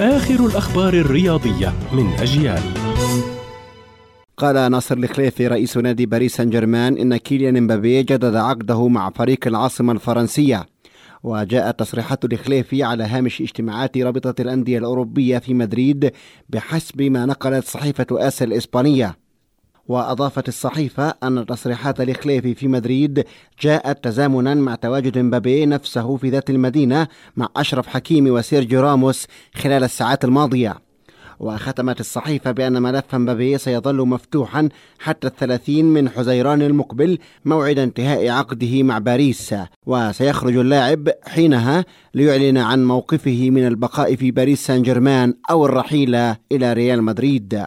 آخر الأخبار الرياضية من أجيال. قال ناصر الخليفي رئيس نادي باريس سان جيرمان إن كيليان امبابي جدد عقده مع فريق العاصمة الفرنسية. وجاءت تصريحات الخليفي على هامش اجتماعات رابطة الأندية الأوروبية في مدريد بحسب ما نقلت صحيفة آسا الإسبانية. وأضافت الصحيفة أن تصريحات الخليفي في مدريد جاءت تزامنا مع تواجد مبابي نفسه في ذات المدينة مع أشرف حكيمي وسيرجيو راموس خلال الساعات الماضية. وختمت الصحيفة بأن ملف مبابي سيظل مفتوحا حتى الثلاثين من حزيران المقبل موعد انتهاء عقده مع باريس. وسيخرج اللاعب حينها ليعلن عن موقفه من البقاء في باريس سان جيرمان أو الرحيل إلى ريال مدريد.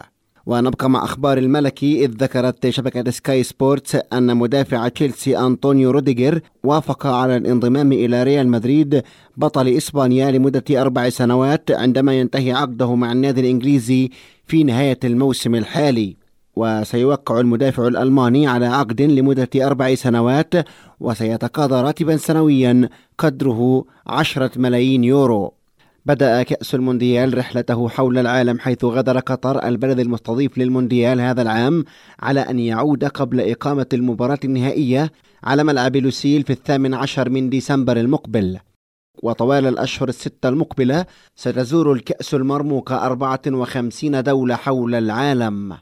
ونبقى مع أخبار الملكي إذ ذكرت شبكة سكاي سبورتس أن مدافع تشيلسي أنطونيو روديجر وافق على الانضمام إلى ريال مدريد بطل إسبانيا لمدة أربع سنوات عندما ينتهي عقده مع النادي الإنجليزي في نهاية الموسم الحالي. وسيوقع المدافع الألماني على عقد لمدة أربع سنوات وسيتقاضى راتبا سنويا قدره عشرة ملايين يورو. بدأ كأس المونديال رحلته حول العالم حيث غادر قطر البلد المستضيف للمونديال هذا العام على أن يعود قبل إقامة المباراة النهائية على ملعب لوسيل في الثامن عشر من ديسمبر المقبل. وطوال الأشهر الستة المقبلة ستزور الكأس المرموقة 54 دولة حول العالم.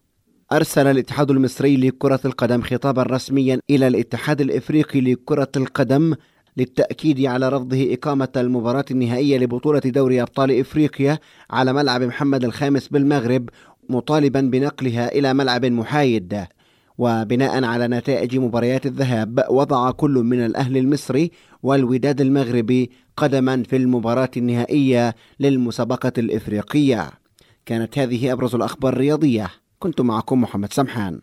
أرسل الاتحاد المصري لكرة القدم خطابا رسميا إلى الاتحاد الإفريقي لكرة القدم للتأكيد على رفضه إقامة المباراة النهائية لبطولة دوري أبطال إفريقيا على ملعب محمد الخامس بالمغرب مطالبا بنقلها إلى ملعب محايد. وبناء على نتائج مباريات الذهاب وضع كل من الأهل المصري والوداد المغربي قدما في المباراة النهائية للمسابقة الإفريقية. كانت هذه أبرز الأخبار الرياضية. كنت معكم محمد سمحان.